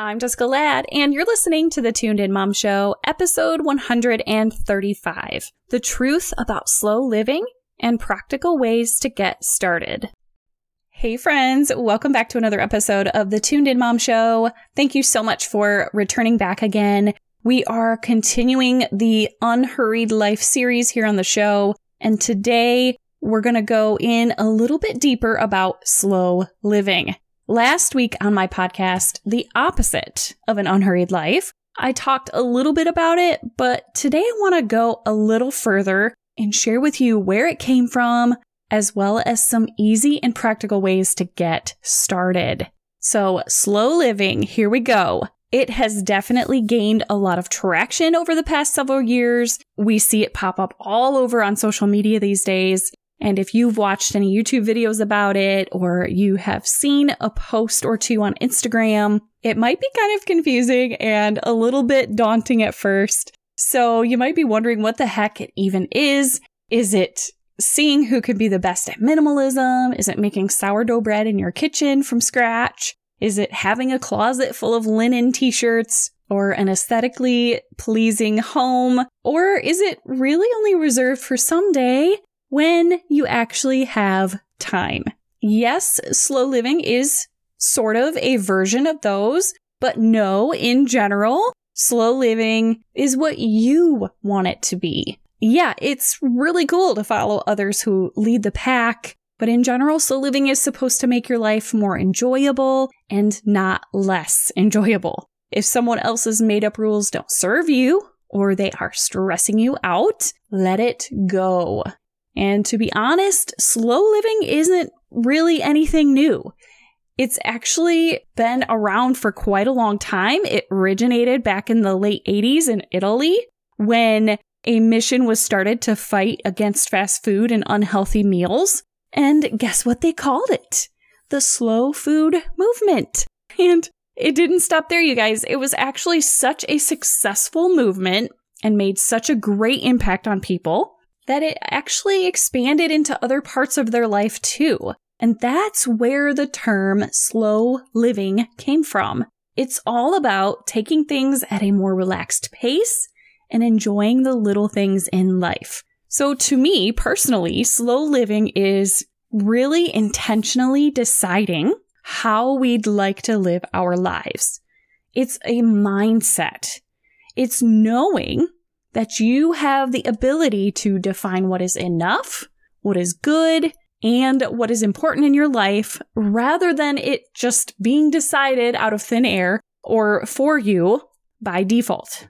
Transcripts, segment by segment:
I'm Jessica Ladd, and you're listening to the Tuned In Mom Show, episode 135 The Truth About Slow Living and Practical Ways to Get Started. Hey, friends, welcome back to another episode of the Tuned In Mom Show. Thank you so much for returning back again. We are continuing the Unhurried Life series here on the show, and today we're going to go in a little bit deeper about slow living. Last week on my podcast, the opposite of an unhurried life, I talked a little bit about it, but today I want to go a little further and share with you where it came from, as well as some easy and practical ways to get started. So, slow living, here we go. It has definitely gained a lot of traction over the past several years. We see it pop up all over on social media these days. And if you've watched any YouTube videos about it or you have seen a post or two on Instagram, it might be kind of confusing and a little bit daunting at first. So you might be wondering what the heck it even is. Is it seeing who can be the best at minimalism? Is it making sourdough bread in your kitchen from scratch? Is it having a closet full of linen t-shirts? Or an aesthetically pleasing home? Or is it really only reserved for someday when you actually have time. Yes, slow living is sort of a version of those, but no, in general, slow living is what you want it to be. Yeah, it's really cool to follow others who lead the pack, but in general, slow living is supposed to make your life more enjoyable and not less enjoyable. If someone else's made up rules don't serve you, or they are stressing you out, let it go. And to be honest, slow living isn't really anything new. It's actually been around for quite a long time. It originated back in the late 80s in Italy when a mission was started to fight against fast food and unhealthy meals. And guess what they called it? The slow food movement. And it didn't stop there, you guys. It was actually such a successful movement and made such a great impact on people that it actually expanded into other parts of their life too. And that's where the term slow living came from. It's all about taking things at a more relaxed pace and enjoying the little things in life. So to me personally, slow living is really intentionally deciding how we'd like to live our lives. It's a mindset. It's knowing that you have the ability to define what is enough, what is good, and what is important in your life rather than it just being decided out of thin air or for you by default.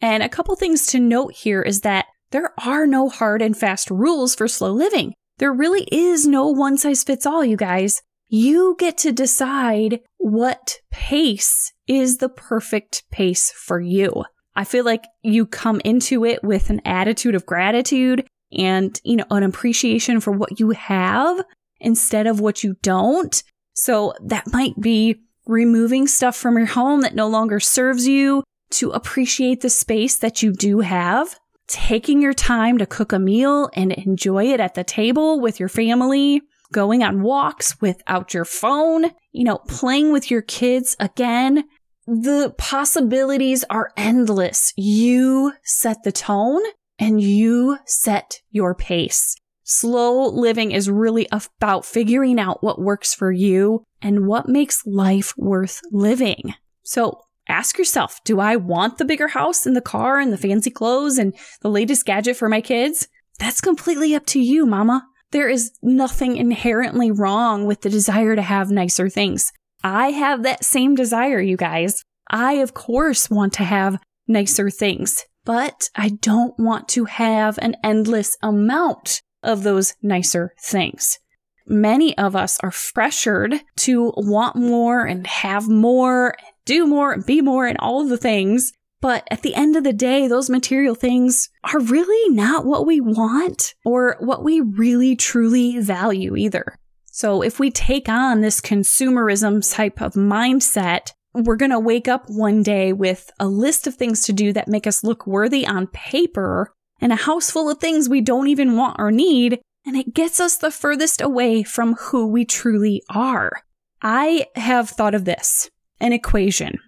And a couple things to note here is that there are no hard and fast rules for slow living. There really is no one size fits all, you guys. You get to decide what pace is the perfect pace for you. I feel like you come into it with an attitude of gratitude and, you know, an appreciation for what you have instead of what you don't. So that might be removing stuff from your home that no longer serves you to appreciate the space that you do have, taking your time to cook a meal and enjoy it at the table with your family, going on walks without your phone, you know, playing with your kids again the possibilities are endless. You set the tone and you set your pace. Slow living is really about figuring out what works for you and what makes life worth living. So ask yourself, do I want the bigger house and the car and the fancy clothes and the latest gadget for my kids? That's completely up to you, mama. There is nothing inherently wrong with the desire to have nicer things. I have that same desire, you guys. I, of course, want to have nicer things, but I don't want to have an endless amount of those nicer things. Many of us are pressured to want more and have more, do more be more and all of the things. But at the end of the day, those material things are really not what we want or what we really truly value either. So if we take on this consumerism type of mindset, we're going to wake up one day with a list of things to do that make us look worthy on paper and a house full of things we don't even want or need. And it gets us the furthest away from who we truly are. I have thought of this an equation.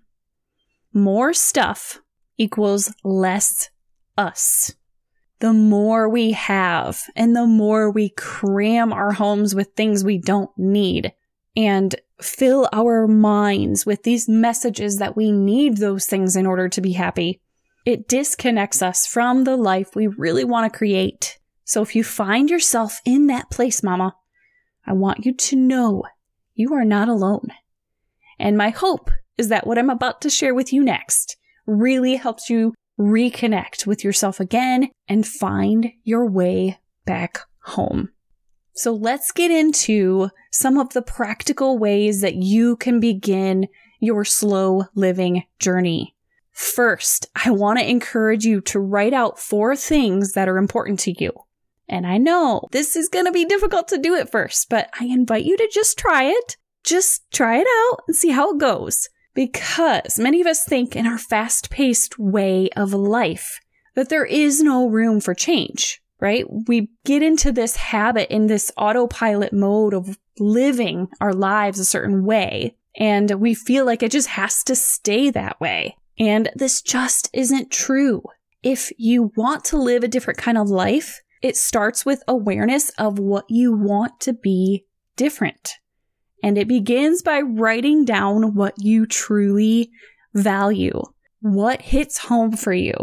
more stuff equals less us. The more we have and the more we cram our homes with things we don't need and fill our minds with these messages that we need those things in order to be happy, it disconnects us from the life we really want to create. So if you find yourself in that place, mama, I want you to know you are not alone. And my hope is that what I'm about to share with you next really helps you reconnect with yourself again and find your way back home. So let's get into some of the practical ways that you can begin your slow living journey. First, I want to encourage you to write out four things that are important to you. And I know this is going to be difficult to do at first, but I invite you to just try it. Just try it out and see how it goes. Because many of us think in our fast paced way of life that there is no room for change, right? We get into this habit in this autopilot mode of living our lives a certain way. And we feel like it just has to stay that way. And this just isn't true. If you want to live a different kind of life, it starts with awareness of what you want to be different. And it begins by writing down what you truly value. What hits home for you?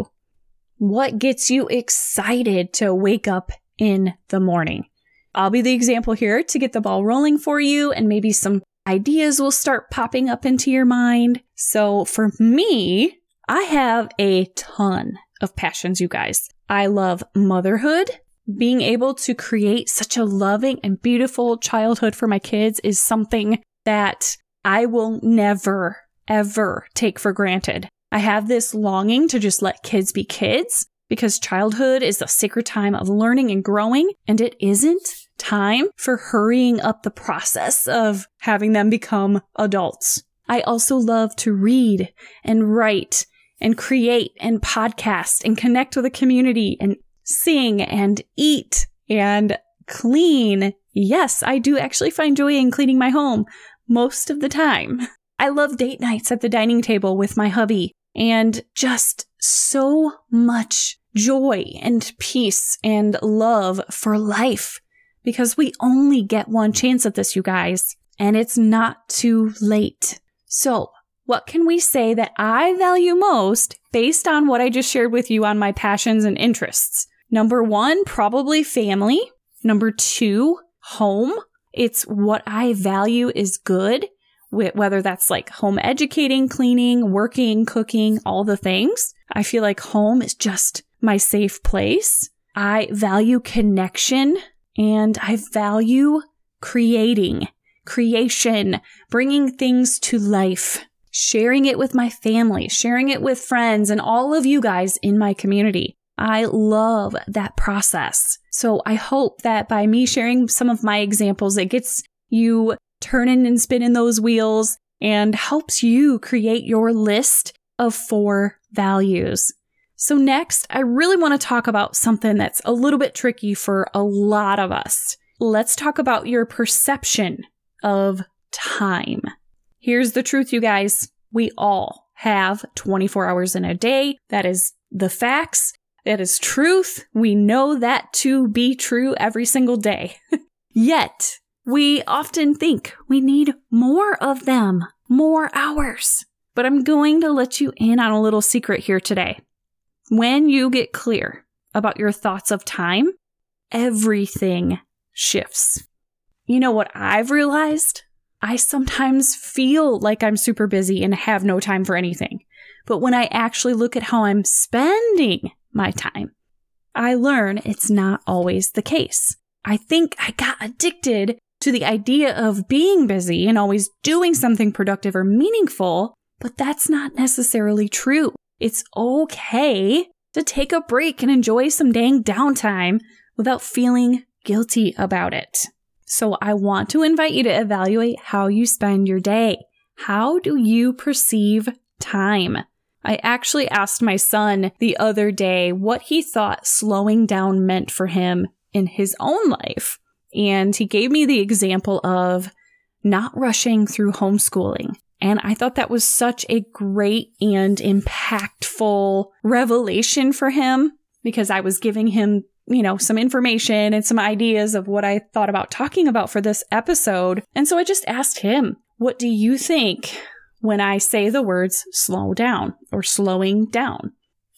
What gets you excited to wake up in the morning? I'll be the example here to get the ball rolling for you, and maybe some ideas will start popping up into your mind. So for me, I have a ton of passions, you guys. I love motherhood being able to create such a loving and beautiful childhood for my kids is something that I will never, ever take for granted. I have this longing to just let kids be kids because childhood is the sacred time of learning and growing, and it isn't time for hurrying up the process of having them become adults. I also love to read and write and create and podcast and connect with a community and sing and eat and clean. Yes, I do actually find joy in cleaning my home most of the time. I love date nights at the dining table with my hubby and just so much joy and peace and love for life because we only get one chance at this, you guys, and it's not too late. So, what can we say that I value most based on what I just shared with you on my passions and interests? Number one, probably family. Number two, home. It's what I value is good, whether that's like home educating, cleaning, working, cooking, all the things. I feel like home is just my safe place. I value connection and I value creating, creation, bringing things to life, sharing it with my family, sharing it with friends and all of you guys in my community. I love that process. So I hope that by me sharing some of my examples, it gets you turning and spinning those wheels and helps you create your list of four values. So next, I really want to talk about something that's a little bit tricky for a lot of us. Let's talk about your perception of time. Here's the truth, you guys. We all have 24 hours in a day. That is the facts. That is truth. We know that to be true every single day. Yet, we often think we need more of them, more hours. But I'm going to let you in on a little secret here today. When you get clear about your thoughts of time, everything shifts. You know what I've realized? I sometimes feel like I'm super busy and have no time for anything. But when I actually look at how I'm spending my time. I learn it's not always the case. I think I got addicted to the idea of being busy and always doing something productive or meaningful, but that's not necessarily true. It's okay to take a break and enjoy some dang downtime without feeling guilty about it. So I want to invite you to evaluate how you spend your day. How do you perceive time? I actually asked my son the other day what he thought slowing down meant for him in his own life. And he gave me the example of not rushing through homeschooling. And I thought that was such a great and impactful revelation for him because I was giving him, you know, some information and some ideas of what I thought about talking about for this episode. And so I just asked him, what do you think when I say the words slow down or slowing down?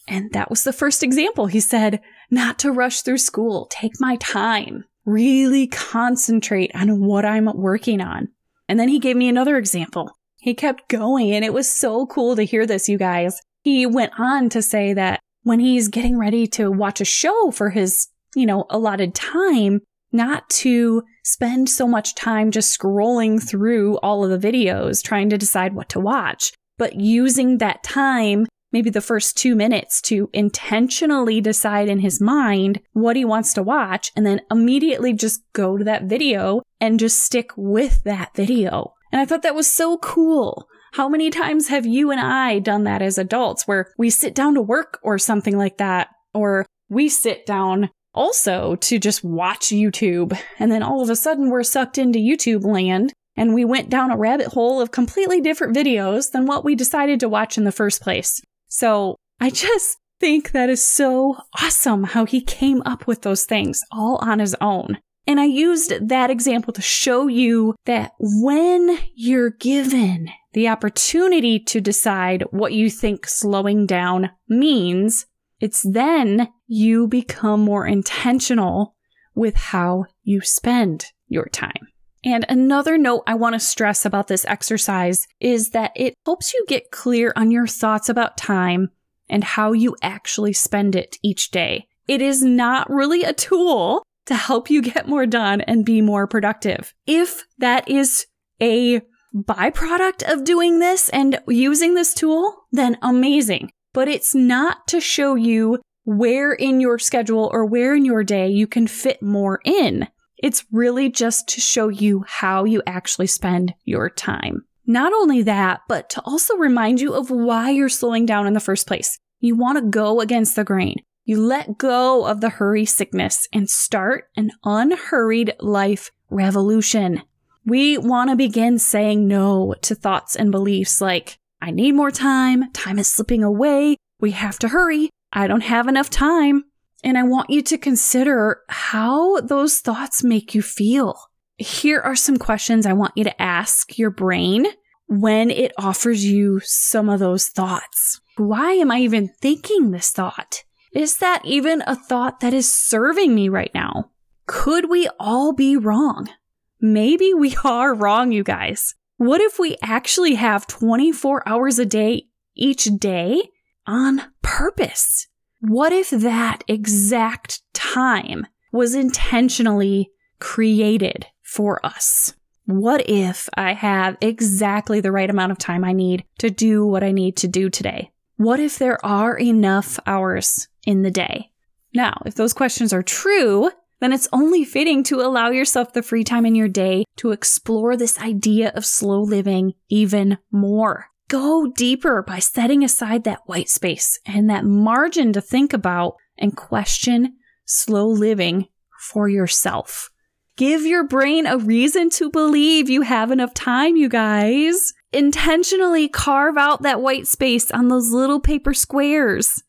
And that was the first example. He said, not to rush through school, take my time, really concentrate on what I'm working on. And then he gave me another example. He kept going, and it was so cool to hear this, you guys. He went on to say that when he's getting ready to watch a show for his, you know, allotted time, not to spend so much time just scrolling through all of the videos trying to decide what to watch, but using that time maybe the first two minutes to intentionally decide in his mind what he wants to watch and then immediately just go to that video and just stick with that video. And I thought that was so cool. How many times have you and I done that as adults where we sit down to work or something like that? Or we sit down also to just watch YouTube. And then all of a sudden we're sucked into YouTube land and we went down a rabbit hole of completely different videos than what we decided to watch in the first place. So I just think that is so awesome how he came up with those things all on his own. And I used that example to show you that when you're given the opportunity to decide what you think slowing down means, it's then you become more intentional with how you spend your time. And another note I want to stress about this exercise is that it helps you get clear on your thoughts about time and how you actually spend it each day. It is not really a tool to help you get more done and be more productive. If that is a byproduct of doing this and using this tool, then amazing. But it's not to show you where in your schedule or where in your day you can fit more in. It's really just to show you how you actually spend your time. Not only that, but to also remind you of why you're slowing down in the first place. You want to go against the grain. You let go of the hurry sickness and start an unhurried life revolution. We want to begin saying no to thoughts and beliefs like, I need more time, time is slipping away, we have to hurry, I don't have enough time. And I want you to consider how those thoughts make you feel. Here are some questions I want you to ask your brain when it offers you some of those thoughts. Why am I even thinking this thought? Is that even a thought that is serving me right now? Could we all be wrong? Maybe we are wrong, you guys. What if we actually have 24 hours a day each day on purpose? What if that exact time was intentionally created for us? What if I have exactly the right amount of time I need to do what I need to do today? What if there are enough hours in the day? Now, if those questions are true, then it's only fitting to allow yourself the free time in your day to explore this idea of slow living even more. Go deeper by setting aside that white space and that margin to think about and question slow living for yourself. Give your brain a reason to believe you have enough time, you guys. Intentionally carve out that white space on those little paper squares.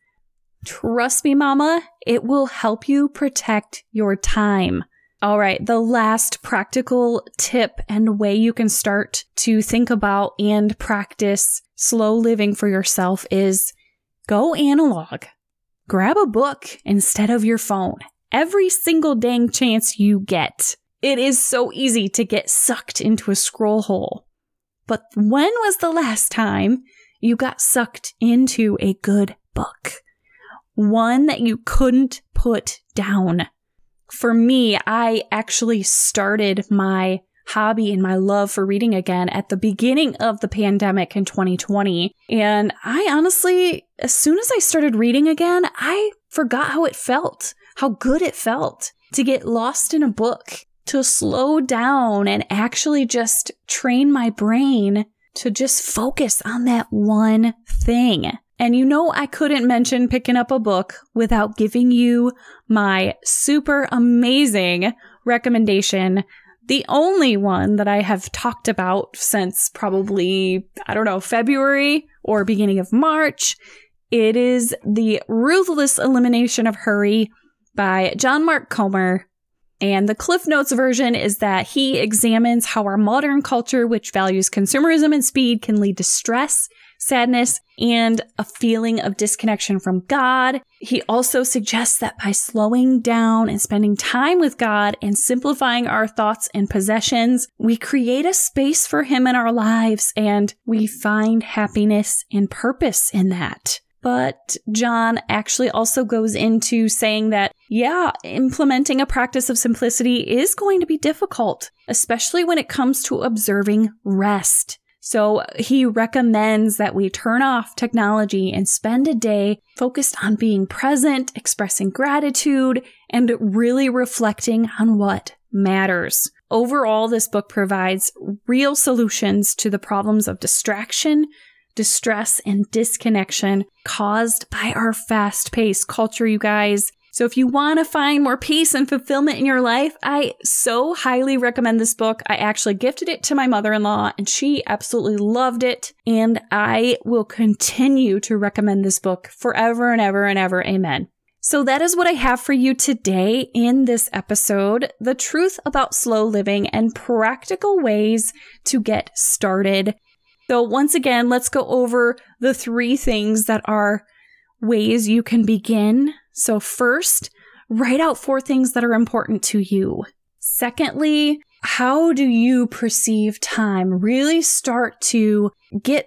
Trust me, mama, it will help you protect your time. All right, the last practical tip and way you can start to think about and practice slow living for yourself is go analog. Grab a book instead of your phone every single dang chance you get. It is so easy to get sucked into a scroll hole. But when was the last time you got sucked into a good book? One that you couldn't put down for me, I actually started my hobby and my love for reading again at the beginning of the pandemic in 2020. And I honestly, as soon as I started reading again, I forgot how it felt, how good it felt to get lost in a book, to slow down and actually just train my brain to just focus on that one thing. And you know, I couldn't mention picking up a book without giving you my super amazing recommendation the only one that I have talked about since probably, I don't know, February or beginning of March. It is The Ruthless Elimination of Hurry by John Mark Comer. And the Cliff Notes version is that he examines how our modern culture, which values consumerism and speed, can lead to stress sadness, and a feeling of disconnection from God. He also suggests that by slowing down and spending time with God and simplifying our thoughts and possessions, we create a space for Him in our lives and we find happiness and purpose in that. But John actually also goes into saying that, yeah, implementing a practice of simplicity is going to be difficult, especially when it comes to observing rest. So he recommends that we turn off technology and spend a day focused on being present, expressing gratitude, and really reflecting on what matters. Overall, this book provides real solutions to the problems of distraction, distress, and disconnection caused by our fast paced culture, you guys. So if you want to find more peace and fulfillment in your life, I so highly recommend this book. I actually gifted it to my mother-in-law and she absolutely loved it. And I will continue to recommend this book forever and ever and ever. Amen. So that is what I have for you today in this episode. The truth about slow living and practical ways to get started. So once again, let's go over the three things that are ways you can begin so, first, write out four things that are important to you. Secondly, how do you perceive time? Really start to get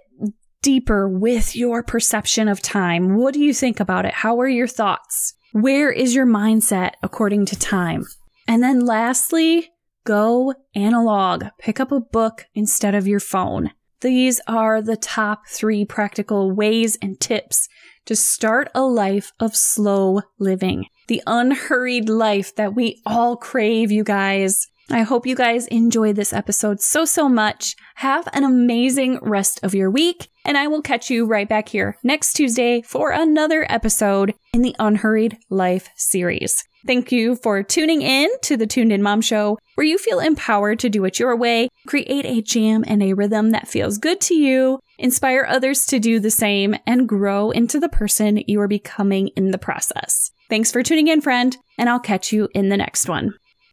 deeper with your perception of time. What do you think about it? How are your thoughts? Where is your mindset according to time? And then lastly, go analog. Pick up a book instead of your phone. These are the top three practical ways and tips to start a life of slow living. The unhurried life that we all crave, you guys. I hope you guys enjoyed this episode so, so much. Have an amazing rest of your week, and I will catch you right back here next Tuesday for another episode in the Unhurried Life series. Thank you for tuning in to the Tuned In Mom Show, where you feel empowered to do it your way, create a jam and a rhythm that feels good to you, inspire others to do the same, and grow into the person you are becoming in the process. Thanks for tuning in, friend, and I'll catch you in the next one.